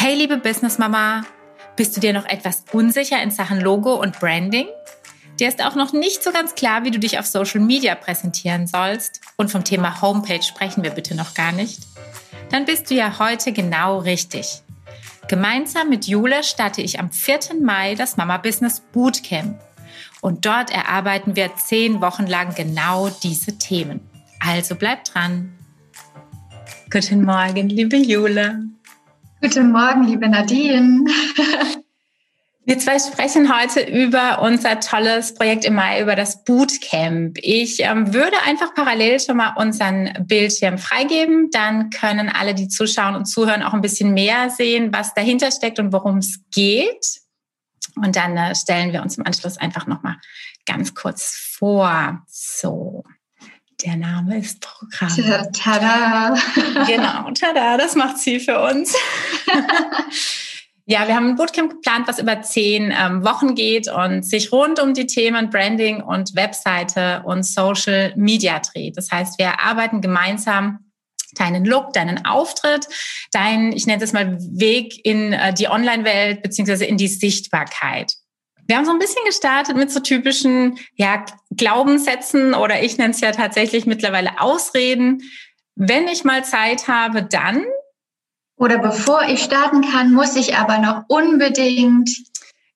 Hey liebe Business Mama, bist du dir noch etwas unsicher in Sachen Logo und Branding? Dir ist auch noch nicht so ganz klar, wie du dich auf Social Media präsentieren sollst und vom Thema Homepage sprechen wir bitte noch gar nicht? Dann bist du ja heute genau richtig. Gemeinsam mit Jule starte ich am 4. Mai das Mama Business Bootcamp. Und dort erarbeiten wir zehn Wochen lang genau diese Themen. Also bleib dran. Guten Morgen, liebe Jule. Guten Morgen, liebe Nadine. Wir zwei sprechen heute über unser tolles Projekt im Mai, über das Bootcamp. Ich ähm, würde einfach parallel schon mal unseren Bildschirm freigeben. Dann können alle, die zuschauen und zuhören, auch ein bisschen mehr sehen, was dahinter steckt und worum es geht. Und dann äh, stellen wir uns im Anschluss einfach nochmal ganz kurz vor. So. Der Name ist Programm. Tada! Genau, tada, das macht sie für uns. ja, wir haben ein Bootcamp geplant, was über zehn ähm, Wochen geht und sich rund um die Themen Branding und Webseite und Social Media dreht. Das heißt, wir arbeiten gemeinsam deinen Look, deinen Auftritt, dein, ich nenne es mal Weg in äh, die Online-Welt beziehungsweise in die Sichtbarkeit. Wir haben so ein bisschen gestartet mit so typischen ja, Glaubenssätzen oder ich nenne es ja tatsächlich mittlerweile Ausreden. Wenn ich mal Zeit habe, dann. Oder bevor ich starten kann, muss ich aber noch unbedingt.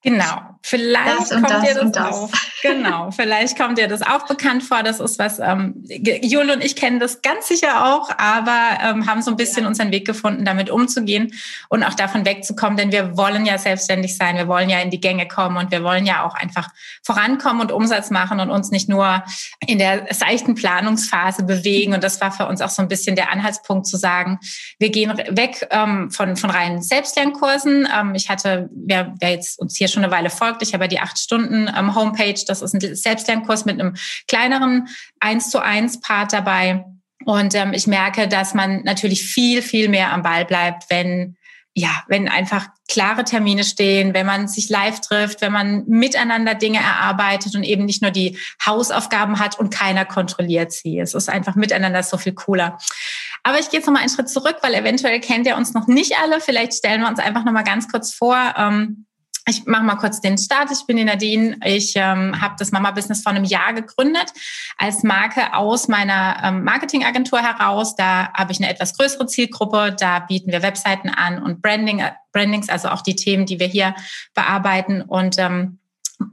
Genau. Vielleicht das kommt das dir das, das, auch. Genau, vielleicht kommt dir das auch bekannt vor. Das ist was, ähm, Jule und ich kennen das ganz sicher auch, aber ähm, haben so ein bisschen ja. unseren Weg gefunden, damit umzugehen und auch davon wegzukommen, denn wir wollen ja selbstständig sein, wir wollen ja in die Gänge kommen und wir wollen ja auch einfach vorankommen und Umsatz machen und uns nicht nur in der seichten Planungsphase bewegen. Und das war für uns auch so ein bisschen der Anhaltspunkt zu sagen, wir gehen weg ähm, von, von reinen Selbstlernkursen. Ähm, ich hatte, wer, wer jetzt uns hier schon eine Weile folgt, folgt. Ich habe die acht Stunden ähm, Homepage. Das ist ein Selbstlernkurs mit einem kleineren eins zu eins Part dabei. Und ähm, ich merke, dass man natürlich viel, viel mehr am Ball bleibt, wenn ja, wenn einfach klare Termine stehen, wenn man sich live trifft, wenn man miteinander Dinge erarbeitet und eben nicht nur die Hausaufgaben hat und keiner kontrolliert sie. Es ist einfach miteinander so viel cooler. Aber ich gehe jetzt noch mal einen Schritt zurück, weil eventuell kennt ihr uns noch nicht alle. Vielleicht stellen wir uns einfach noch mal ganz kurz vor. Ähm, ich mache mal kurz den Start. Ich bin die Nadine. Ich ähm, habe das Mama-Business vor einem Jahr gegründet als Marke aus meiner ähm, Marketingagentur heraus. Da habe ich eine etwas größere Zielgruppe. Da bieten wir Webseiten an und Branding, Brandings, also auch die Themen, die wir hier bearbeiten. Und ähm,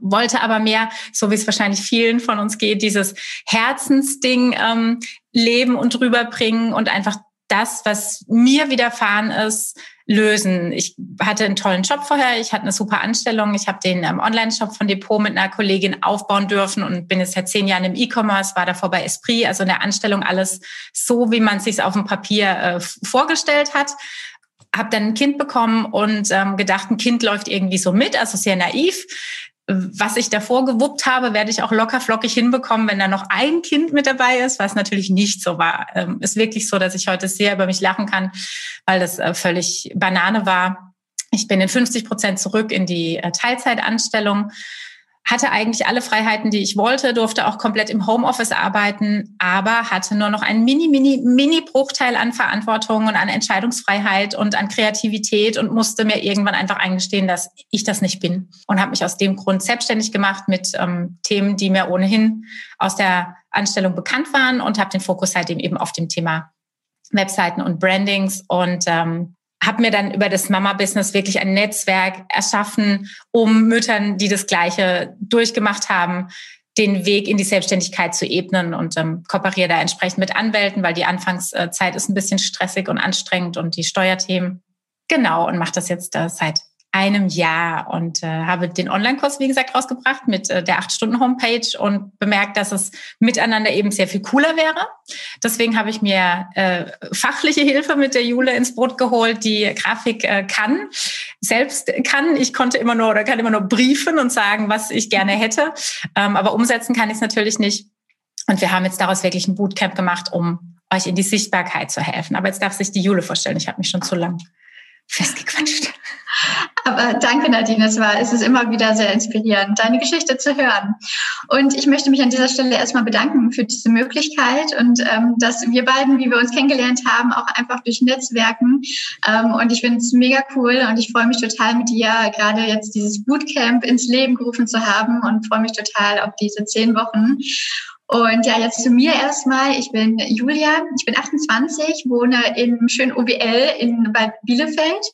wollte aber mehr, so wie es wahrscheinlich vielen von uns geht, dieses Herzensding ähm, leben und rüberbringen und einfach das, was mir widerfahren ist, lösen. Ich hatte einen tollen Job vorher, ich hatte eine super Anstellung, ich habe den ähm, Online-Shop von Depot mit einer Kollegin aufbauen dürfen und bin jetzt seit zehn Jahren im E-Commerce, war davor bei Esprit, also in der Anstellung alles so, wie man es sich auf dem Papier äh, vorgestellt hat habe dann ein Kind bekommen und ähm, gedacht, ein Kind läuft irgendwie so mit, also sehr naiv was ich davor gewuppt habe, werde ich auch locker flockig hinbekommen, wenn da noch ein Kind mit dabei ist, was natürlich nicht so war. Ähm, ist wirklich so, dass ich heute sehr über mich lachen kann, weil das äh, völlig Banane war. Ich bin in 50 Prozent zurück in die äh, Teilzeitanstellung hatte eigentlich alle Freiheiten, die ich wollte, durfte auch komplett im Homeoffice arbeiten, aber hatte nur noch einen mini, mini, mini Bruchteil an Verantwortung und an Entscheidungsfreiheit und an Kreativität und musste mir irgendwann einfach eingestehen, dass ich das nicht bin. Und habe mich aus dem Grund selbstständig gemacht mit ähm, Themen, die mir ohnehin aus der Anstellung bekannt waren und habe den Fokus seitdem eben auf dem Thema Webseiten und Brandings und ähm, habe mir dann über das Mama-Business wirklich ein Netzwerk erschaffen, um Müttern, die das Gleiche durchgemacht haben, den Weg in die Selbstständigkeit zu ebnen und ähm, kooperiere da entsprechend mit Anwälten, weil die Anfangszeit ist ein bisschen stressig und anstrengend und die Steuerthemen. Genau, und mache das jetzt äh, seit einem Jahr und äh, habe den Online-Kurs, wie gesagt, rausgebracht mit äh, der acht stunden homepage und bemerkt, dass es miteinander eben sehr viel cooler wäre. Deswegen habe ich mir äh, fachliche Hilfe mit der Jule ins Boot geholt, die Grafik äh, kann, selbst kann. Ich konnte immer nur oder kann immer nur briefen und sagen, was ich gerne hätte. Ähm, aber umsetzen kann ich es natürlich nicht. Und wir haben jetzt daraus wirklich ein Bootcamp gemacht, um euch in die Sichtbarkeit zu helfen. Aber jetzt darf sich die Jule vorstellen. Ich habe mich schon zu lang festgequatscht. Aber danke, Nadine. Es war, es ist immer wieder sehr inspirierend, deine Geschichte zu hören. Und ich möchte mich an dieser Stelle erstmal bedanken für diese Möglichkeit und ähm, dass wir beiden, wie wir uns kennengelernt haben, auch einfach durch Netzwerken. Ähm, und ich finde es mega cool und ich freue mich total mit dir, gerade jetzt dieses Bootcamp ins Leben gerufen zu haben und freue mich total auf diese zehn Wochen. Und ja, jetzt zu mir erstmal. Ich bin Julia, ich bin 28, wohne in schön OWL in Bad Bielefeld.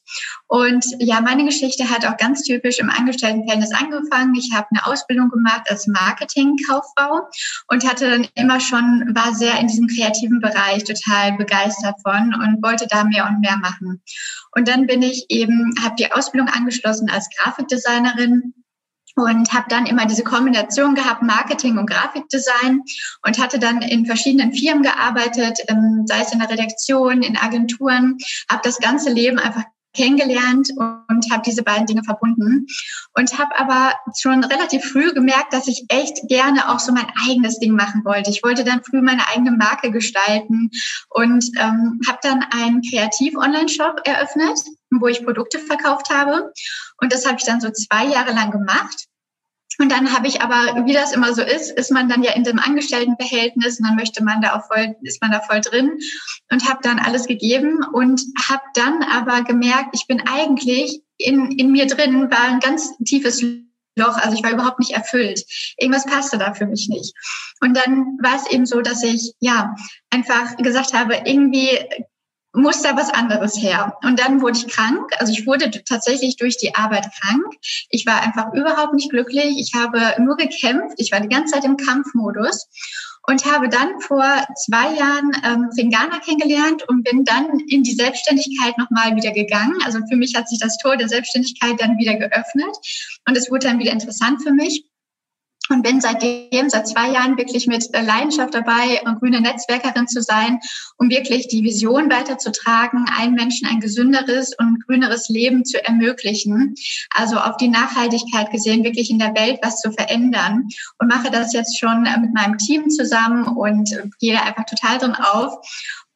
Und ja, meine Geschichte hat auch ganz typisch im Angestelltenverhältnis angefangen. Ich habe eine Ausbildung gemacht als Marketingkauffrau und hatte dann immer schon, war sehr in diesem kreativen Bereich total begeistert von und wollte da mehr und mehr machen. Und dann bin ich eben, habe die Ausbildung angeschlossen als Grafikdesignerin und habe dann immer diese Kombination gehabt, Marketing und Grafikdesign. Und hatte dann in verschiedenen Firmen gearbeitet, ähm, sei es in der Redaktion, in Agenturen, habe das ganze Leben einfach kennengelernt und habe diese beiden Dinge verbunden. Und habe aber schon relativ früh gemerkt, dass ich echt gerne auch so mein eigenes Ding machen wollte. Ich wollte dann früh meine eigene Marke gestalten und ähm, habe dann einen Kreativ-Online-Shop eröffnet, wo ich Produkte verkauft habe und das habe ich dann so zwei Jahre lang gemacht. Und dann habe ich aber, wie das immer so ist, ist man dann ja in dem Angestelltenverhältnis und dann möchte man da auch voll, ist man da voll drin und habe dann alles gegeben und habe dann aber gemerkt, ich bin eigentlich in, in mir drin, war ein ganz tiefes Loch, also ich war überhaupt nicht erfüllt. Irgendwas passte da für mich nicht. Und dann war es eben so, dass ich ja einfach gesagt habe, irgendwie muss da was anderes her. Und dann wurde ich krank. Also ich wurde tatsächlich durch die Arbeit krank. Ich war einfach überhaupt nicht glücklich. Ich habe nur gekämpft. Ich war die ganze Zeit im Kampfmodus und habe dann vor zwei Jahren ähm, Ringana kennengelernt und bin dann in die Selbstständigkeit nochmal wieder gegangen. Also für mich hat sich das Tor der Selbstständigkeit dann wieder geöffnet und es wurde dann wieder interessant für mich und bin seitdem, seit zwei Jahren wirklich mit äh, Leidenschaft dabei, grüne Netzwerkerin zu sein, um wirklich die Vision weiterzutragen, allen Menschen ein gesünderes und grüneres Leben zu ermöglichen. Also auf die Nachhaltigkeit gesehen, wirklich in der Welt was zu verändern. Und mache das jetzt schon äh, mit meinem Team zusammen und gehe einfach total drin auf.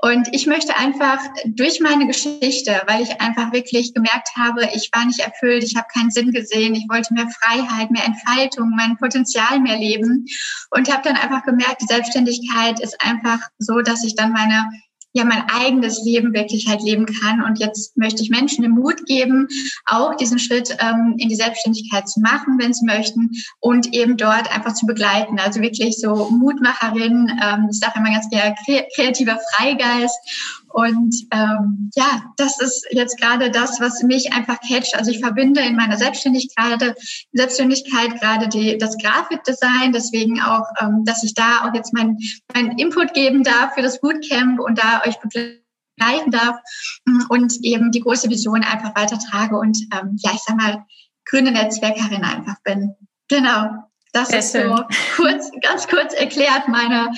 Und ich möchte einfach durch meine Geschichte, weil ich einfach wirklich gemerkt habe, ich war nicht erfüllt, ich habe keinen Sinn gesehen, ich wollte mehr Freiheit, mehr Entfaltung, mein Potenzial mehr leben. Und habe dann einfach gemerkt, die Selbstständigkeit ist einfach so, dass ich dann meine ja mein eigenes Leben wirklich halt leben kann. Und jetzt möchte ich Menschen den Mut geben, auch diesen Schritt ähm, in die Selbstständigkeit zu machen, wenn sie möchten, und eben dort einfach zu begleiten. Also wirklich so Mutmacherin, ähm, ich sage immer ganz gerne kreativer Freigeist und ähm, ja, das ist jetzt gerade das, was mich einfach catcht. Also ich verbinde in meiner Selbstständigkeit, Selbstständigkeit gerade die, das Grafikdesign, deswegen auch, ähm, dass ich da auch jetzt meinen mein Input geben darf für das Bootcamp und da euch begleiten darf mm, und eben die große Vision einfach weitertrage und ähm, ja, ich sag mal, grüne Netzwerkerin einfach bin. Genau. Das Sehr ist schön. so kurz, ganz kurz erklärt meine,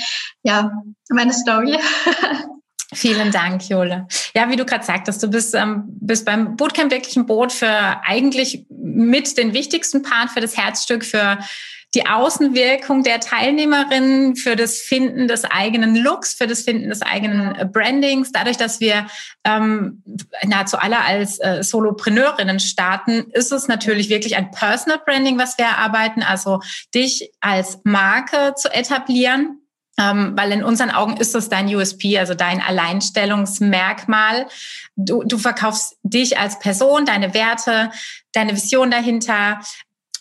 ja, meine Story. Vielen Dank, Jole. Ja, wie du gerade sagtest, du bist, ähm, bist beim Bootcamp wirklich ein Boot für eigentlich mit den wichtigsten Part für das Herzstück, für die Außenwirkung der Teilnehmerinnen, für das Finden des eigenen Looks, für das Finden des eigenen äh, Brandings. Dadurch, dass wir ähm, nahezu alle als äh, Solopreneurinnen starten, ist es natürlich wirklich ein Personal Branding, was wir erarbeiten, also dich als Marke zu etablieren ähm, weil in unseren Augen ist das dein USP, also dein Alleinstellungsmerkmal. Du, du verkaufst dich als Person, deine Werte, deine Vision dahinter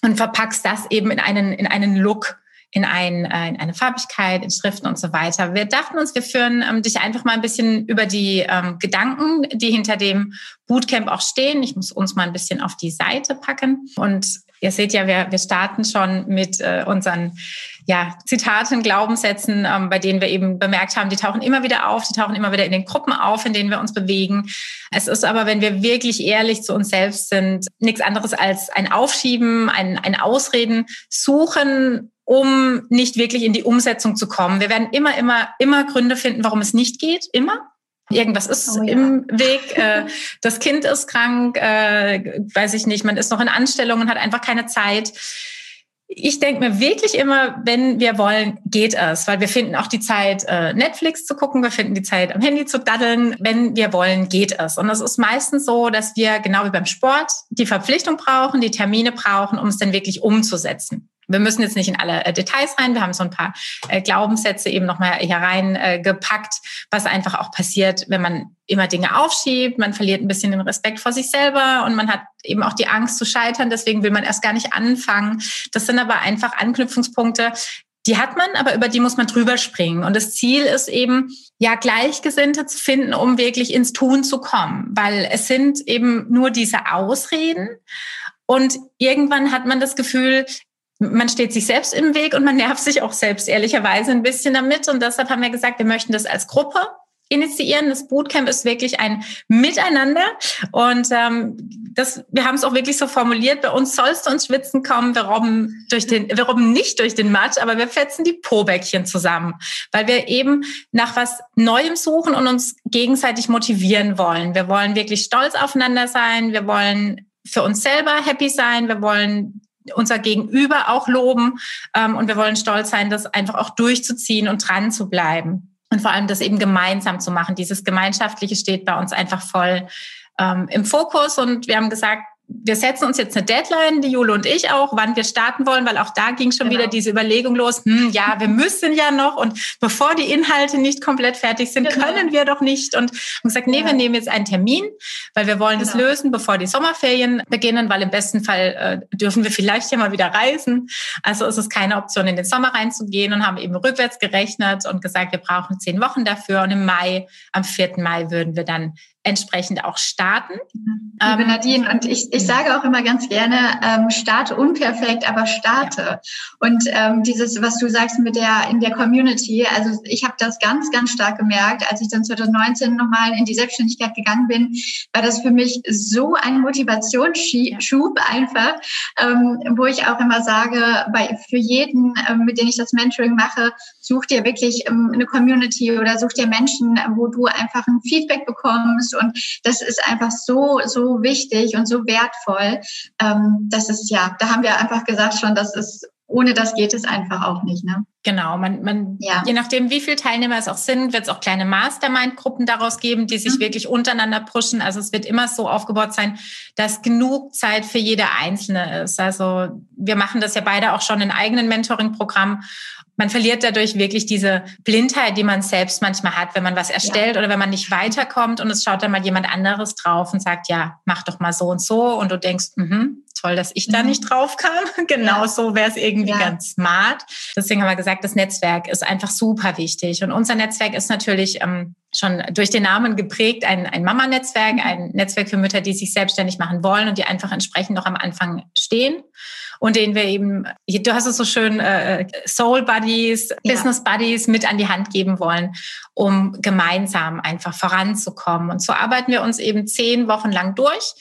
und verpackst das eben in einen, in einen Look, in, ein, äh, in eine Farbigkeit, in Schriften und so weiter. Wir dachten uns, wir führen ähm, dich einfach mal ein bisschen über die ähm, Gedanken, die hinter dem Bootcamp auch stehen. Ich muss uns mal ein bisschen auf die Seite packen und Ihr seht ja, wir, wir starten schon mit äh, unseren ja, Zitaten, Glaubenssätzen, ähm, bei denen wir eben bemerkt haben, die tauchen immer wieder auf, die tauchen immer wieder in den Gruppen auf, in denen wir uns bewegen. Es ist aber, wenn wir wirklich ehrlich zu uns selbst sind, nichts anderes als ein Aufschieben, ein, ein Ausreden suchen, um nicht wirklich in die Umsetzung zu kommen. Wir werden immer, immer, immer Gründe finden, warum es nicht geht, immer. Irgendwas ist oh, ja. im Weg, äh, das Kind ist krank, äh, weiß ich nicht, man ist noch in Anstellung und hat einfach keine Zeit. Ich denke mir wirklich immer, wenn wir wollen, geht es, weil wir finden auch die Zeit, äh, Netflix zu gucken, wir finden die Zeit, am Handy zu daddeln. Wenn wir wollen, geht es. Und es ist meistens so, dass wir genau wie beim Sport die Verpflichtung brauchen, die Termine brauchen, um es dann wirklich umzusetzen. Wir müssen jetzt nicht in alle äh, Details rein. Wir haben so ein paar äh, Glaubenssätze eben nochmal hier reingepackt, was einfach auch passiert, wenn man immer Dinge aufschiebt. Man verliert ein bisschen den Respekt vor sich selber und man hat eben auch die Angst zu scheitern. Deswegen will man erst gar nicht anfangen. Das sind aber einfach Anknüpfungspunkte, die hat man, aber über die muss man drüber springen. Und das Ziel ist eben, ja, Gleichgesinnte zu finden, um wirklich ins Tun zu kommen. Weil es sind eben nur diese Ausreden. Und irgendwann hat man das Gefühl, man steht sich selbst im Weg und man nervt sich auch selbst ehrlicherweise ein bisschen damit. Und deshalb haben wir gesagt, wir möchten das als Gruppe initiieren. Das Bootcamp ist wirklich ein Miteinander und ähm, das, wir haben es auch wirklich so formuliert. Bei uns sollst du uns schwitzen kommen. Wir robben durch den, wir robben nicht durch den Matsch, aber wir fetzen die Pobäckchen zusammen, weil wir eben nach was Neuem suchen und uns gegenseitig motivieren wollen. Wir wollen wirklich stolz aufeinander sein. Wir wollen für uns selber happy sein. Wir wollen unser Gegenüber auch loben. Ähm, und wir wollen stolz sein, das einfach auch durchzuziehen und dran zu bleiben. Und vor allem das eben gemeinsam zu machen. Dieses Gemeinschaftliche steht bei uns einfach voll ähm, im Fokus. Und wir haben gesagt, wir setzen uns jetzt eine Deadline, die Jule und ich auch, wann wir starten wollen, weil auch da ging schon genau. wieder diese Überlegung los, hm, ja, wir müssen ja noch und bevor die Inhalte nicht komplett fertig sind, genau. können wir doch nicht. Und haben gesagt, nee, ja. wir nehmen jetzt einen Termin, weil wir wollen genau. das lösen, bevor die Sommerferien beginnen, weil im besten Fall äh, dürfen wir vielleicht ja mal wieder reisen. Also ist es keine Option, in den Sommer reinzugehen und haben eben rückwärts gerechnet und gesagt, wir brauchen zehn Wochen dafür und im Mai, am 4. Mai würden wir dann entsprechend auch starten. Liebe ähm, Nadine, und ich, ich sage auch immer ganz gerne, ähm, starte unperfekt, aber starte. Ja. Und ähm, dieses, was du sagst mit der in der Community, also ich habe das ganz, ganz stark gemerkt, als ich dann 2019 nochmal in die Selbstständigkeit gegangen bin, war das für mich so ein Motivationsschub einfach, ähm, wo ich auch immer sage, bei, für jeden, ähm, mit dem ich das Mentoring mache, such dir wirklich ähm, eine Community oder such dir Menschen, wo du einfach ein Feedback bekommst und das ist einfach so, so wichtig und so wertvoll. Ähm, das ist ja, da haben wir einfach gesagt schon, das ist ohne das geht es einfach auch nicht. Ne? Genau, man, man ja. je nachdem, wie viele Teilnehmer es auch sind, wird es auch kleine Mastermind-Gruppen daraus geben, die sich mhm. wirklich untereinander pushen. Also es wird immer so aufgebaut sein, dass genug Zeit für jede Einzelne ist. Also wir machen das ja beide auch schon in eigenen Mentoring-Programmen man verliert dadurch wirklich diese Blindheit, die man selbst manchmal hat, wenn man was erstellt ja. oder wenn man nicht weiterkommt und es schaut dann mal jemand anderes drauf und sagt, ja, mach doch mal so und so und du denkst, mhm, toll, dass ich da mhm. nicht drauf kam. genau ja. so wäre es irgendwie ja. ganz smart. Deswegen haben wir gesagt, das Netzwerk ist einfach super wichtig und unser Netzwerk ist natürlich ähm, schon durch den Namen geprägt, ein, ein Mama-Netzwerk, mhm. ein Netzwerk für Mütter, die sich selbstständig machen wollen und die einfach entsprechend noch am Anfang stehen und den wir eben, du hast es so schön, äh, Soul Buddies, ja. Business Buddies mit an die Hand geben wollen, um gemeinsam einfach voranzukommen. Und so arbeiten wir uns eben zehn Wochen lang durch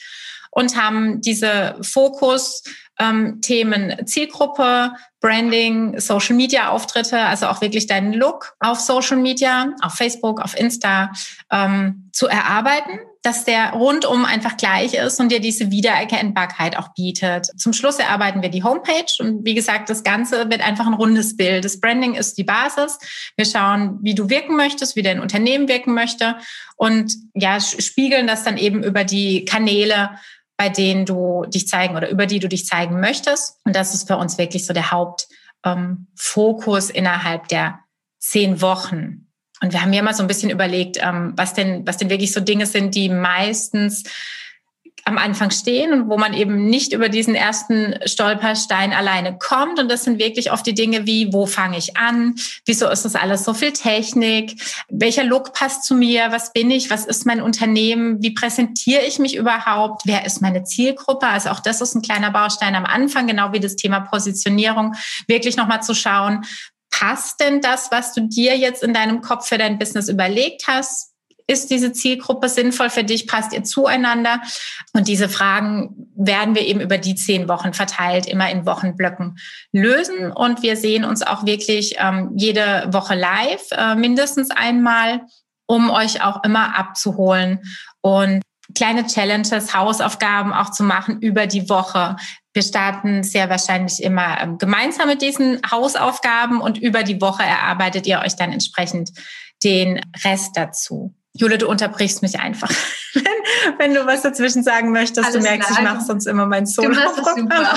und haben diese Fokus ähm, Themen Zielgruppe, Branding, Social Media Auftritte, also auch wirklich deinen Look auf Social Media, auf Facebook, auf Insta ähm, zu erarbeiten dass der rundum einfach gleich ist und dir diese Wiedererkennbarkeit auch bietet. Zum Schluss erarbeiten wir die Homepage und wie gesagt, das Ganze wird einfach ein rundes Bild. Das Branding ist die Basis. Wir schauen, wie du wirken möchtest, wie dein Unternehmen wirken möchte und ja, spiegeln das dann eben über die Kanäle, bei denen du dich zeigen oder über die du dich zeigen möchtest. Und das ist für uns wirklich so der Hauptfokus ähm, innerhalb der zehn Wochen. Und wir haben ja mal so ein bisschen überlegt, ähm, was denn, was denn wirklich so Dinge sind, die meistens am Anfang stehen und wo man eben nicht über diesen ersten Stolperstein alleine kommt. Und das sind wirklich oft die Dinge wie, wo fange ich an? Wieso ist das alles so viel Technik? Welcher Look passt zu mir? Was bin ich? Was ist mein Unternehmen? Wie präsentiere ich mich überhaupt? Wer ist meine Zielgruppe? Also auch das ist ein kleiner Baustein am Anfang, genau wie das Thema Positionierung, wirklich nochmal zu schauen, passt denn das, was du dir jetzt in deinem Kopf für dein Business überlegt hast? Ist diese Zielgruppe sinnvoll für dich? Passt ihr zueinander? Und diese Fragen werden wir eben über die zehn Wochen verteilt, immer in Wochenblöcken lösen. Und wir sehen uns auch wirklich ähm, jede Woche live, äh, mindestens einmal, um euch auch immer abzuholen und kleine Challenges, Hausaufgaben auch zu machen über die Woche. Wir starten sehr wahrscheinlich immer ähm, gemeinsam mit diesen Hausaufgaben und über die Woche erarbeitet ihr euch dann entsprechend den Rest dazu. Jule, du unterbrichst mich einfach, wenn, wenn du was dazwischen sagen möchtest. Alles du merkst, klar. ich mache sonst immer mein Solo. Du machst es super.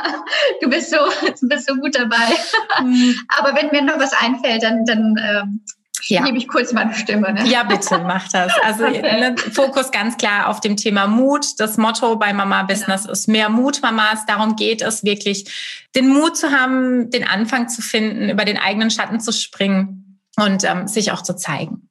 du bist so, du bist so gut dabei. Mhm. Aber wenn mir noch was einfällt, dann, dann ähm, ja. gebe ich kurz meine Stimme. Ne? Ja, bitte, mach das. Also. Ne, Fokus ganz klar auf dem Thema Mut. Das Motto bei Mama Business ja. ist mehr Mut, Mamas. Darum geht es wirklich, den Mut zu haben, den Anfang zu finden, über den eigenen Schatten zu springen und ähm, sich auch zu zeigen.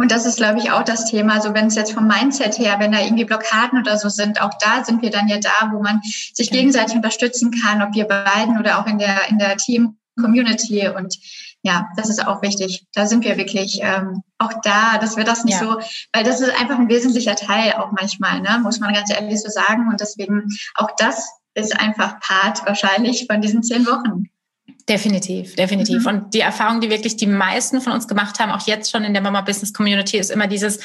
Und das ist, glaube ich, auch das Thema. Also wenn es jetzt vom Mindset her, wenn da irgendwie Blockaden oder so sind, auch da sind wir dann ja da, wo man sich gegenseitig unterstützen kann, ob wir beiden oder auch in der, in der Team-Community. Und ja, das ist auch wichtig. Da sind wir wirklich ähm, auch da, dass wir das nicht ja. so, weil das ist einfach ein wesentlicher Teil auch manchmal, ne? muss man ganz ehrlich so sagen. Und deswegen auch das ist einfach Part wahrscheinlich von diesen zehn Wochen. Definitiv, definitiv. Mhm. Und die Erfahrung, die wirklich die meisten von uns gemacht haben, auch jetzt schon in der Mama Business Community, ist immer dieses,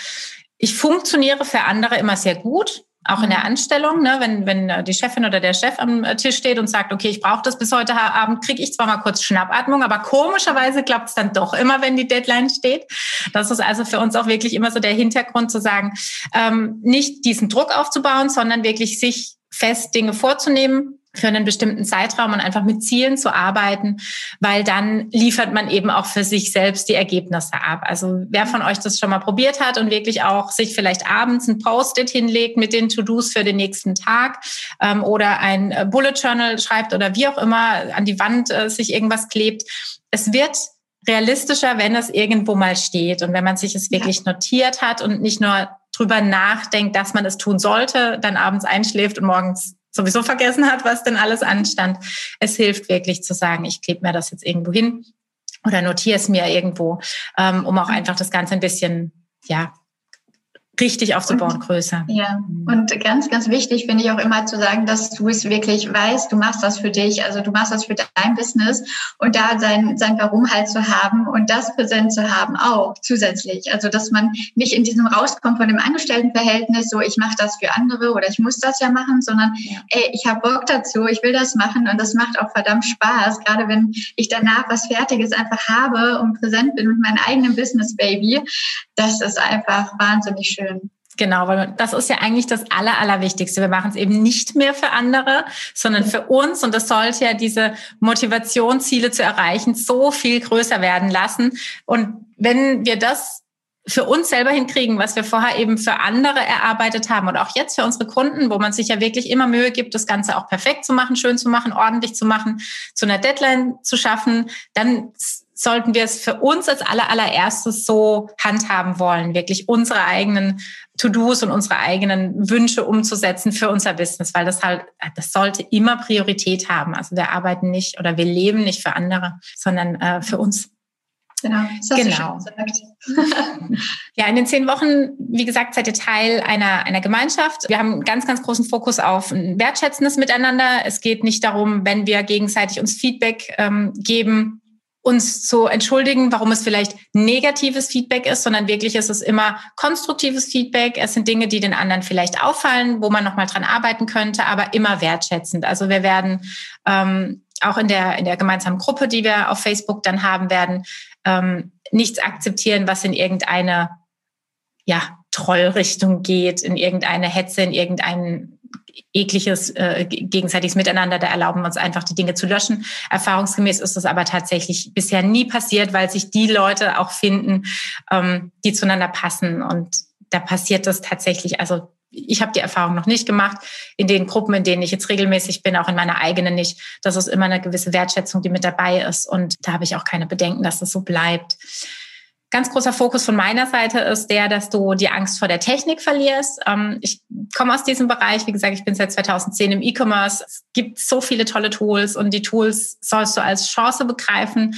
ich funktioniere für andere immer sehr gut, auch in der mhm. Anstellung, ne, wenn, wenn äh, die Chefin oder der Chef am äh, Tisch steht und sagt, okay, ich brauche das bis heute Abend, kriege ich zwar mal kurz Schnappatmung, aber komischerweise klappt es dann doch immer, wenn die Deadline steht. Das ist also für uns auch wirklich immer so der Hintergrund zu sagen, ähm, nicht diesen Druck aufzubauen, sondern wirklich sich fest Dinge vorzunehmen, für einen bestimmten Zeitraum und einfach mit Zielen zu arbeiten, weil dann liefert man eben auch für sich selbst die Ergebnisse ab. Also wer von euch das schon mal probiert hat und wirklich auch sich vielleicht abends ein Post-it hinlegt mit den To-Dos für den nächsten Tag ähm, oder ein äh, Bullet Journal schreibt oder wie auch immer an die Wand äh, sich irgendwas klebt, es wird realistischer, wenn es irgendwo mal steht und wenn man sich es wirklich ja. notiert hat und nicht nur drüber nachdenkt, dass man es tun sollte, dann abends einschläft und morgens sowieso vergessen hat, was denn alles anstand. Es hilft wirklich zu sagen, ich klebe mir das jetzt irgendwo hin oder notiere es mir irgendwo, ähm, um auch einfach das Ganze ein bisschen, ja, richtig aufzubauen, und, größer. Ja, mhm. und ganz, ganz wichtig finde ich auch immer zu sagen, dass du es wirklich weißt, du machst das für dich, also du machst das für dein Business und da sein, sein Warum halt zu haben und das präsent zu haben auch zusätzlich. Also, dass man nicht in diesem rauskommt von dem Angestelltenverhältnis, so ich mache das für andere oder ich muss das ja machen, sondern ey, ich habe Bock dazu, ich will das machen und das macht auch verdammt Spaß, gerade wenn ich danach was Fertiges einfach habe und präsent bin mit meinem eigenen Business Baby. Das ist einfach wahnsinnig schön schön. Genau, weil das ist ja eigentlich das Aller, Allerwichtigste. Wir machen es eben nicht mehr für andere, sondern für uns. Und das sollte ja diese Motivationsziele zu erreichen so viel größer werden lassen. Und wenn wir das für uns selber hinkriegen, was wir vorher eben für andere erarbeitet haben und auch jetzt für unsere Kunden, wo man sich ja wirklich immer Mühe gibt, das Ganze auch perfekt zu machen, schön zu machen, ordentlich zu machen, zu einer Deadline zu schaffen, dann sollten wir es für uns als aller, allererstes so handhaben wollen, wirklich unsere eigenen To-Dos und unsere eigenen Wünsche umzusetzen für unser Business, weil das halt, das sollte immer Priorität haben. Also wir arbeiten nicht oder wir leben nicht für andere, sondern äh, für uns. Genau, das genau. ja, in den zehn Wochen, wie gesagt, seid ihr Teil einer, einer Gemeinschaft. Wir haben einen ganz, ganz großen Fokus auf ein wertschätzendes Miteinander. Es geht nicht darum, wenn wir gegenseitig uns Feedback ähm, geben, uns zu entschuldigen, warum es vielleicht negatives Feedback ist, sondern wirklich ist es immer konstruktives Feedback. Es sind Dinge, die den anderen vielleicht auffallen, wo man nochmal dran arbeiten könnte, aber immer wertschätzend. Also wir werden ähm, auch in der, in der gemeinsamen Gruppe, die wir auf Facebook dann haben werden, ähm, nichts akzeptieren, was in irgendeine ja, Trollrichtung geht, in irgendeine Hetze, in irgendeinen ekliges äh, gegenseitiges Miteinander, da erlauben wir uns einfach die Dinge zu löschen. Erfahrungsgemäß ist das aber tatsächlich bisher nie passiert, weil sich die Leute auch finden, ähm, die zueinander passen. Und da passiert das tatsächlich, also ich habe die Erfahrung noch nicht gemacht, in den Gruppen, in denen ich jetzt regelmäßig bin, auch in meiner eigenen nicht. Das ist immer eine gewisse Wertschätzung, die mit dabei ist. Und da habe ich auch keine Bedenken, dass das so bleibt. Ganz großer Fokus von meiner Seite ist der, dass du die Angst vor der Technik verlierst. Ähm, ich komme aus diesem Bereich. Wie gesagt, ich bin seit 2010 im E-Commerce. Es gibt so viele tolle Tools und die Tools sollst du als Chance begreifen.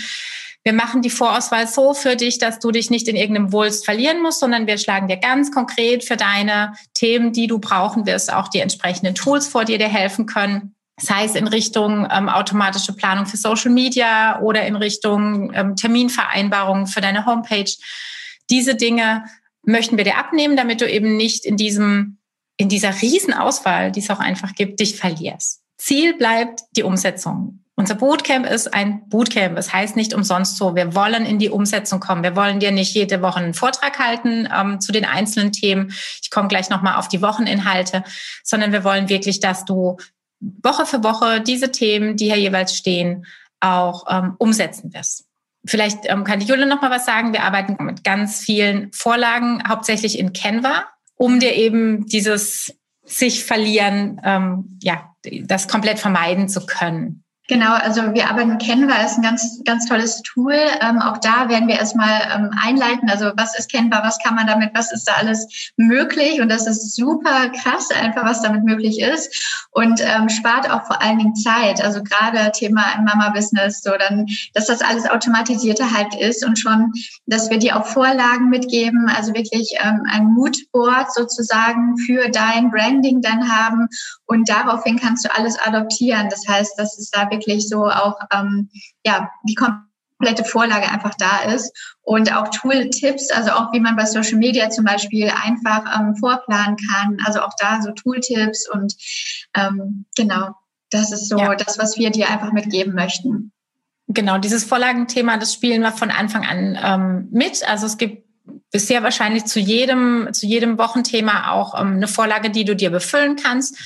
Wir machen die Vorauswahl so für dich, dass du dich nicht in irgendeinem Wulst verlieren musst, sondern wir schlagen dir ganz konkret für deine Themen, die du brauchen wirst, auch die entsprechenden Tools vor dir dir helfen können sei es in Richtung ähm, automatische Planung für Social Media oder in Richtung ähm, Terminvereinbarung für deine Homepage. Diese Dinge möchten wir dir abnehmen, damit du eben nicht in diesem in dieser Riesenauswahl, die es auch einfach gibt, dich verlierst. Ziel bleibt die Umsetzung. Unser Bootcamp ist ein Bootcamp. Es heißt nicht umsonst so. Wir wollen in die Umsetzung kommen. Wir wollen dir nicht jede Woche einen Vortrag halten ähm, zu den einzelnen Themen. Ich komme gleich nochmal auf die Wocheninhalte, sondern wir wollen wirklich, dass du Woche für Woche diese Themen, die hier jeweils stehen, auch ähm, umsetzen wirst. Vielleicht ähm, kann die Jule noch mal was sagen. Wir arbeiten mit ganz vielen Vorlagen, hauptsächlich in Canva, um dir eben dieses sich verlieren, ähm, ja, das komplett vermeiden zu können. Genau, also wir arbeiten Canva ist ein ganz, ganz tolles Tool. Ähm, auch da werden wir erstmal ähm, einleiten. Also was ist Canva, was kann man damit, was ist da alles möglich? Und das ist super krass, einfach was damit möglich ist. Und ähm, spart auch vor allen Dingen Zeit. Also gerade Thema im Mama-Business, so dann, dass das alles automatisierte halt ist und schon, dass wir dir auch Vorlagen mitgeben, also wirklich ähm, ein Moodboard sozusagen für dein Branding dann haben. Und daraufhin kannst du alles adoptieren. Das heißt, dass es da wirklich wirklich so auch ähm, ja die komplette Vorlage einfach da ist und auch Tooltips, also auch wie man bei Social Media zum Beispiel einfach ähm, vorplanen kann, also auch da so Tooltips und ähm, genau, das ist so ja. das, was wir dir einfach mitgeben möchten. Genau, dieses Vorlagenthema, das spielen wir von Anfang an ähm, mit. Also es gibt bisher wahrscheinlich zu jedem, zu jedem Wochenthema auch ähm, eine Vorlage, die du dir befüllen kannst.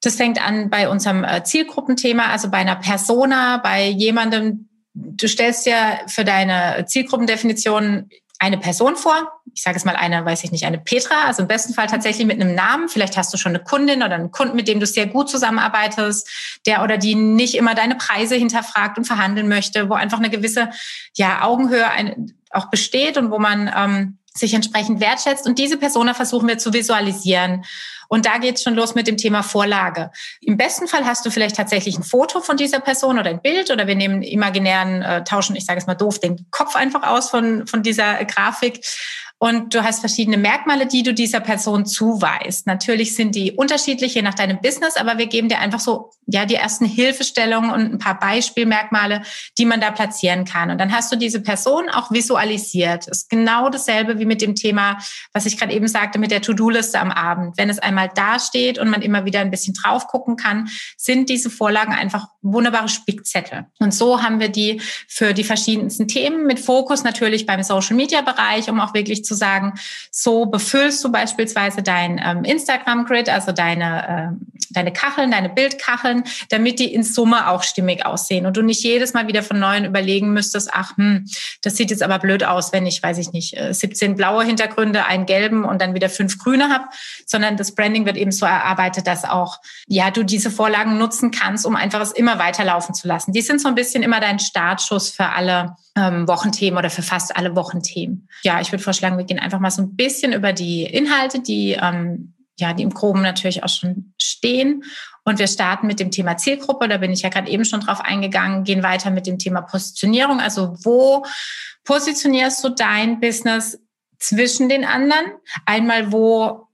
Das fängt an bei unserem äh, Zielgruppenthema, also bei einer Persona, bei jemandem, du stellst dir für deine Zielgruppendefinition eine Person vor. Ich sage es mal eine, weiß ich nicht, eine Petra, also im besten Fall tatsächlich mit einem Namen. Vielleicht hast du schon eine Kundin oder einen Kunden, mit dem du sehr gut zusammenarbeitest, der oder die nicht immer deine Preise hinterfragt und verhandeln möchte, wo einfach eine gewisse ja, Augenhöhe ein, auch besteht und wo man ähm, sich entsprechend wertschätzt. Und diese Persona versuchen wir zu visualisieren und da geht's schon los mit dem Thema Vorlage. Im besten Fall hast du vielleicht tatsächlich ein Foto von dieser Person oder ein Bild oder wir nehmen imaginären, äh, tauschen, ich sage es mal doof, den Kopf einfach aus von, von dieser Grafik und du hast verschiedene Merkmale, die du dieser Person zuweist. Natürlich sind die unterschiedlich je nach deinem Business, aber wir geben dir einfach so ja die ersten Hilfestellungen und ein paar Beispielmerkmale, die man da platzieren kann. Und dann hast du diese Person auch visualisiert. Ist genau dasselbe wie mit dem Thema, was ich gerade eben sagte, mit der To-Do-Liste am Abend. Wenn es einmal da steht und man immer wieder ein bisschen drauf gucken kann, sind diese Vorlagen einfach wunderbare Spickzettel. Und so haben wir die für die verschiedensten Themen mit Fokus natürlich beim Social-Media-Bereich, um auch wirklich zu sagen, so befüllst du beispielsweise dein ähm, Instagram-Grid, also deine, äh, deine Kacheln, deine Bildkacheln, damit die in Summe auch stimmig aussehen und du nicht jedes Mal wieder von neuem überlegen müsstest, ach, hm, das sieht jetzt aber blöd aus, wenn ich, weiß ich nicht, 17 äh, blaue Hintergründe, einen gelben und dann wieder fünf grüne habe, sondern das Branding wird eben so erarbeitet, dass auch, ja, du diese Vorlagen nutzen kannst, um einfach es immer weiterlaufen zu lassen. Die sind so ein bisschen immer dein Startschuss für alle ähm, Wochenthemen oder für fast alle Wochenthemen. Ja, ich würde vorschlagen, wir gehen einfach mal so ein bisschen über die Inhalte, die ähm, ja, die im Groben natürlich auch schon stehen. Und wir starten mit dem Thema Zielgruppe. Da bin ich ja gerade eben schon drauf eingegangen. Gehen weiter mit dem Thema Positionierung. Also wo positionierst du dein Business zwischen den anderen? Einmal wo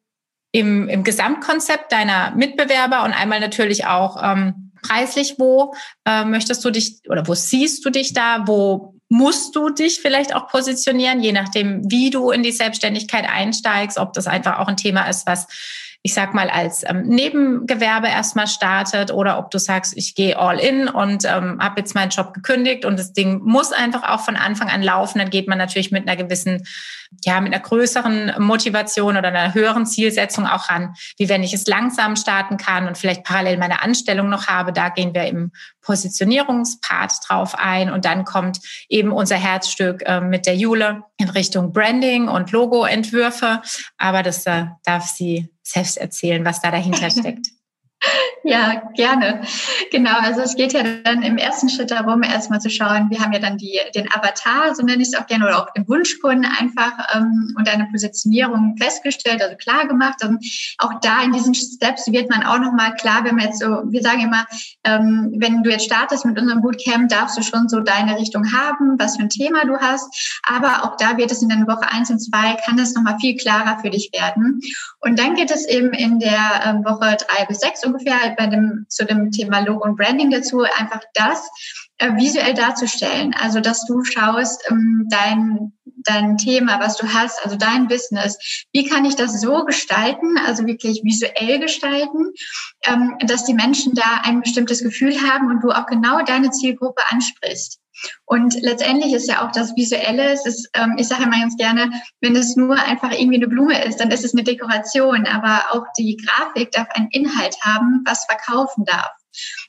im, im Gesamtkonzept deiner Mitbewerber und einmal natürlich auch ähm, preislich, wo äh, möchtest du dich oder wo siehst du dich da, wo musst du dich vielleicht auch positionieren, je nachdem, wie du in die Selbstständigkeit einsteigst, ob das einfach auch ein Thema ist, was ich sag mal, als ähm, Nebengewerbe erstmal startet oder ob du sagst, ich gehe all in und ähm, habe jetzt meinen Job gekündigt und das Ding muss einfach auch von Anfang an laufen, dann geht man natürlich mit einer gewissen, ja, mit einer größeren Motivation oder einer höheren Zielsetzung auch ran, wie wenn ich es langsam starten kann und vielleicht parallel meine Anstellung noch habe. Da gehen wir im Positionierungspart drauf ein und dann kommt eben unser Herzstück äh, mit der Jule in Richtung Branding und Logoentwürfe. Aber das äh, darf sie selbst erzählen, was da dahinter steckt. Ja, gerne. Genau, also es geht ja dann im ersten Schritt darum, erstmal zu schauen, wir haben ja dann die, den Avatar, so nenne ich es auch gerne, oder auch den Wunschkunden einfach ähm, und eine Positionierung festgestellt, also klar gemacht. Und auch da in diesen Steps wird man auch nochmal klar, wenn man jetzt so, wir sagen immer, ähm, wenn du jetzt startest mit unserem Bootcamp, darfst du schon so deine Richtung haben, was für ein Thema du hast. Aber auch da wird es in der Woche eins und zwei kann es nochmal viel klarer für dich werden. Und dann geht es eben in der ähm, Woche drei bis sechs ungefähr bei dem, zu dem Thema Logo und Branding dazu, einfach das äh, visuell darzustellen. Also, dass du schaust, ähm, dein, dein Thema, was du hast, also dein Business, wie kann ich das so gestalten, also wirklich visuell gestalten, ähm, dass die Menschen da ein bestimmtes Gefühl haben und du auch genau deine Zielgruppe ansprichst. Und letztendlich ist ja auch das Visuelle, es ist, ähm, ich sage immer ganz gerne, wenn es nur einfach irgendwie eine Blume ist, dann ist es eine Dekoration, aber auch die Grafik darf einen Inhalt haben, was verkaufen darf.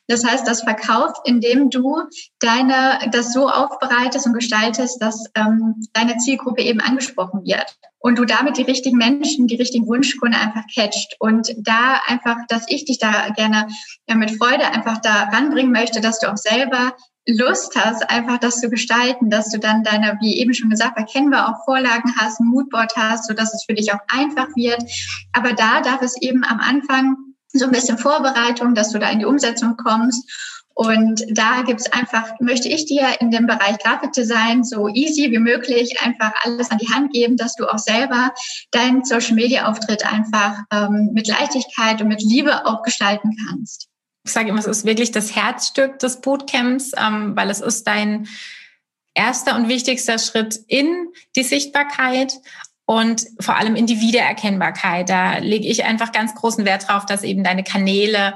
Das heißt, das verkauft, indem du deine, das so aufbereitest und gestaltest, dass ähm, deine Zielgruppe eben angesprochen wird und du damit die richtigen Menschen, die richtigen Wunschkunden einfach catcht und da einfach, dass ich dich da gerne ja, mit Freude einfach da ranbringen möchte, dass du auch selber Lust hast, einfach das zu gestalten, dass du dann deine, wie eben schon gesagt, erkennbar auch Vorlagen hast, ein Moodboard hast, so dass es für dich auch einfach wird. Aber da darf es eben am Anfang so ein bisschen Vorbereitung, dass du da in die Umsetzung kommst. Und da gibt's einfach, möchte ich dir in dem Bereich Grafikdesign so easy wie möglich einfach alles an die Hand geben, dass du auch selber deinen Social-Media-Auftritt einfach ähm, mit Leichtigkeit und mit Liebe auch gestalten kannst ich sage immer, es ist wirklich das Herzstück des Bootcamps, ähm, weil es ist dein erster und wichtigster Schritt in die Sichtbarkeit und vor allem in die Wiedererkennbarkeit. Da lege ich einfach ganz großen Wert drauf, dass eben deine Kanäle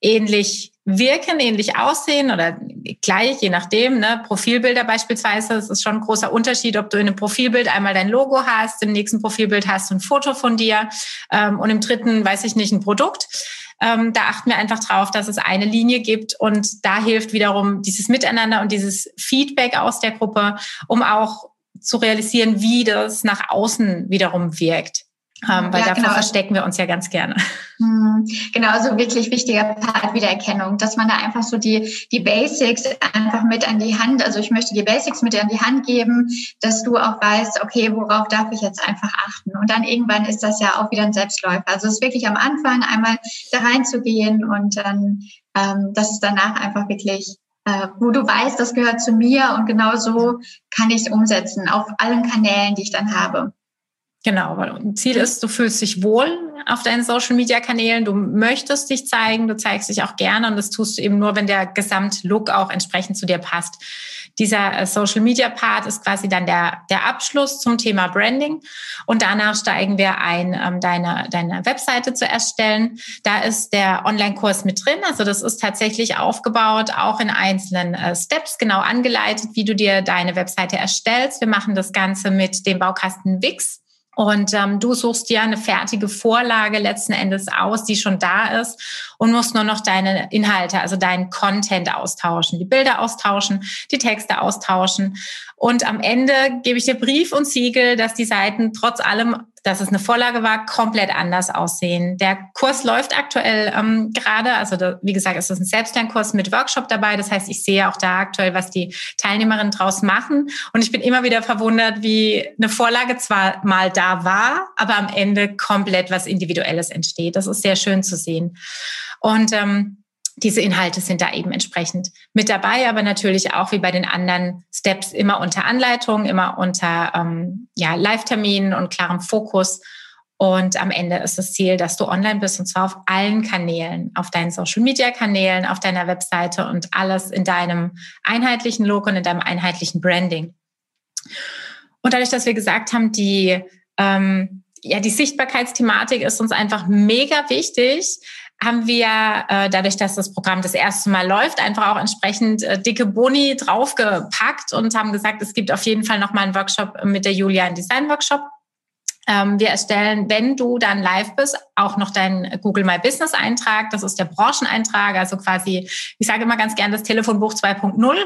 ähnlich wirken, ähnlich aussehen oder gleich, je nachdem. Ne? Profilbilder beispielsweise, es ist schon ein großer Unterschied, ob du in einem Profilbild einmal dein Logo hast, im nächsten Profilbild hast du ein Foto von dir ähm, und im dritten, weiß ich nicht, ein Produkt. Ähm, da achten wir einfach drauf, dass es eine Linie gibt und da hilft wiederum dieses Miteinander und dieses Feedback aus der Gruppe, um auch zu realisieren, wie das nach außen wiederum wirkt. Ähm, weil ja, dafür genau. verstecken wir uns ja ganz gerne. Hm, genau, so wirklich wichtiger Part Wiedererkennung, dass man da einfach so die, die Basics einfach mit an die Hand, also ich möchte die Basics mit an die Hand geben, dass du auch weißt, okay, worauf darf ich jetzt einfach achten? Und dann irgendwann ist das ja auch wieder ein Selbstläufer. Also es ist wirklich am Anfang einmal da reinzugehen und dann, ähm, dass es danach einfach wirklich äh, wo du weißt, das gehört zu mir und genau so kann ich es umsetzen auf allen Kanälen, die ich dann habe. Genau, weil Ziel ist, du fühlst dich wohl auf deinen Social Media Kanälen, du möchtest dich zeigen, du zeigst dich auch gerne und das tust du eben nur, wenn der Gesamtlook auch entsprechend zu dir passt. Dieser äh, Social Media Part ist quasi dann der, der Abschluss zum Thema Branding und danach steigen wir ein, ähm, deine, deine Webseite zu erstellen. Da ist der Online-Kurs mit drin, also das ist tatsächlich aufgebaut, auch in einzelnen äh, Steps genau angeleitet, wie du dir deine Webseite erstellst. Wir machen das Ganze mit dem Baukasten Wix. Und ähm, du suchst dir eine fertige Vorlage letzten Endes aus, die schon da ist und musst nur noch deine Inhalte, also deinen Content austauschen, die Bilder austauschen, die Texte austauschen. Und am Ende gebe ich dir Brief und Siegel, dass die Seiten trotz allem dass es eine Vorlage war, komplett anders aussehen. Der Kurs läuft aktuell ähm, gerade, also da, wie gesagt, es ist ein Selbstlernkurs mit Workshop dabei. Das heißt, ich sehe auch da aktuell, was die Teilnehmerinnen draus machen. Und ich bin immer wieder verwundert, wie eine Vorlage zwar mal da war, aber am Ende komplett was Individuelles entsteht. Das ist sehr schön zu sehen. Und ähm, diese Inhalte sind da eben entsprechend mit dabei, aber natürlich auch wie bei den anderen Steps immer unter Anleitung, immer unter ähm, ja, Live-Terminen und klarem Fokus. Und am Ende ist das Ziel, dass du online bist und zwar auf allen Kanälen, auf deinen Social-Media-Kanälen, auf deiner Webseite und alles in deinem einheitlichen Look und in deinem einheitlichen Branding. Und dadurch, dass wir gesagt haben, die ähm, ja, die Sichtbarkeitsthematik ist uns einfach mega wichtig, haben wir äh, dadurch, dass das Programm das erste Mal läuft, einfach auch entsprechend äh, dicke Boni draufgepackt und haben gesagt, es gibt auf jeden Fall noch mal einen Workshop mit der Julia, einen Design-Workshop wir erstellen, wenn du dann live bist, auch noch deinen Google My Business Eintrag. Das ist der Brancheneintrag, also quasi, ich sage immer ganz gern das Telefonbuch 2.0.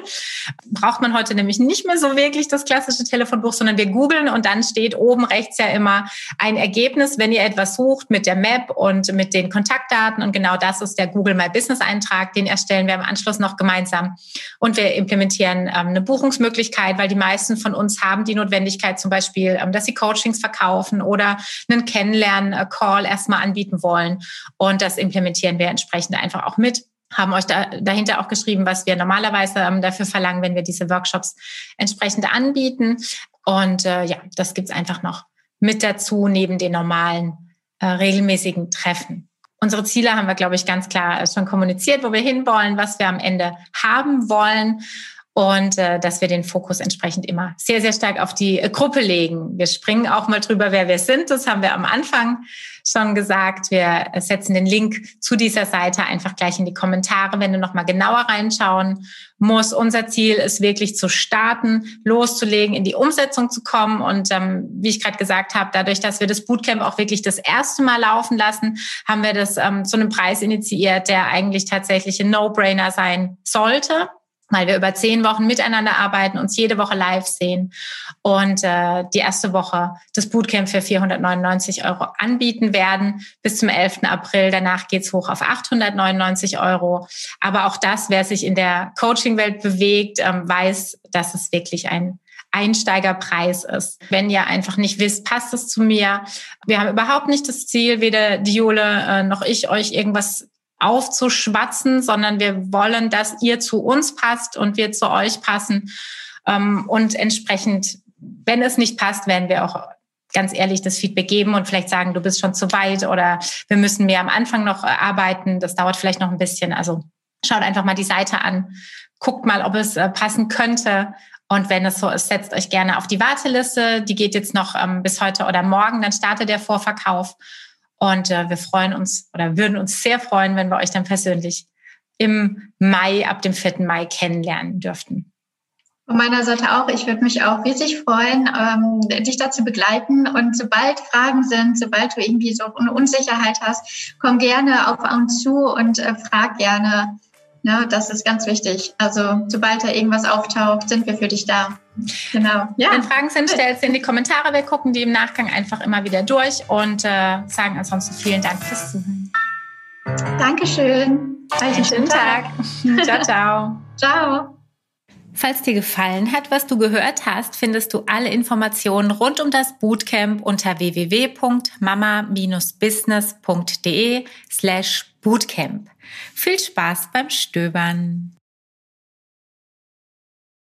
Braucht man heute nämlich nicht mehr so wirklich das klassische Telefonbuch, sondern wir googeln und dann steht oben rechts ja immer ein Ergebnis, wenn ihr etwas sucht mit der Map und mit den Kontaktdaten. Und genau das ist der Google My Business Eintrag. Den erstellen wir im Anschluss noch gemeinsam. Und wir implementieren ähm, eine Buchungsmöglichkeit, weil die meisten von uns haben die Notwendigkeit zum Beispiel, ähm, dass sie Coachings verkaufen treffen oder einen Kennenlernen-Call erstmal anbieten wollen. Und das implementieren wir entsprechend einfach auch mit haben euch da, dahinter auch geschrieben, was wir normalerweise ähm, dafür verlangen, wenn wir diese Workshops entsprechend anbieten. Und äh, ja, das gibt's einfach noch mit dazu, neben den normalen äh, regelmäßigen Treffen. Unsere Ziele haben wir, glaube ich, ganz klar schon kommuniziert, wo wir hinwollen, was wir am Ende haben wollen. Und äh, dass wir den Fokus entsprechend immer sehr, sehr stark auf die äh, Gruppe legen. Wir springen auch mal drüber, wer wir sind. Das haben wir am Anfang schon gesagt. Wir setzen den Link zu dieser Seite einfach gleich in die Kommentare, wenn du noch mal genauer reinschauen musst. Unser Ziel ist wirklich zu starten, loszulegen, in die Umsetzung zu kommen. Und ähm, wie ich gerade gesagt habe, dadurch, dass wir das Bootcamp auch wirklich das erste Mal laufen lassen, haben wir das ähm, zu einem Preis initiiert, der eigentlich tatsächlich ein No-Brainer sein sollte weil wir über zehn Wochen miteinander arbeiten, uns jede Woche live sehen und äh, die erste Woche das Bootcamp für 499 Euro anbieten werden bis zum 11. April. Danach geht's hoch auf 899 Euro. Aber auch das, wer sich in der Coaching-Welt bewegt, ähm, weiß, dass es wirklich ein Einsteigerpreis ist. Wenn ihr einfach nicht wisst, passt es zu mir. Wir haben überhaupt nicht das Ziel, weder Diole äh, noch ich euch irgendwas aufzuschwatzen, sondern wir wollen, dass ihr zu uns passt und wir zu euch passen. Ähm, und entsprechend, wenn es nicht passt, werden wir auch ganz ehrlich das Feedback geben und vielleicht sagen, du bist schon zu weit oder wir müssen mehr am Anfang noch äh, arbeiten. Das dauert vielleicht noch ein bisschen. Also schaut einfach mal die Seite an, guckt mal, ob es äh, passen könnte. Und wenn es so ist, setzt euch gerne auf die Warteliste. Die geht jetzt noch ähm, bis heute oder morgen. Dann startet der Vorverkauf. Und äh, wir freuen uns oder würden uns sehr freuen, wenn wir euch dann persönlich im Mai, ab dem 4. Mai kennenlernen dürften. Von meiner Seite auch. Ich würde mich auch riesig freuen, ähm, dich dazu begleiten. Und sobald Fragen sind, sobald du irgendwie so eine Unsicherheit hast, komm gerne auf uns zu und äh, frag gerne. Ne, das ist ganz wichtig. Also sobald da irgendwas auftaucht, sind wir für dich da. Genau. Ja. Wenn Fragen sind, stellt sie in die Kommentare. Wir gucken die im Nachgang einfach immer wieder durch und äh, sagen ansonsten vielen Dank fürs Zuhören. Dankeschön. Einen schönen Tag. Tag. ciao, ciao. Ciao. Falls dir gefallen hat, was du gehört hast, findest du alle Informationen rund um das Bootcamp unter www.mama-business.de slash Bootcamp. Viel Spaß beim Stöbern.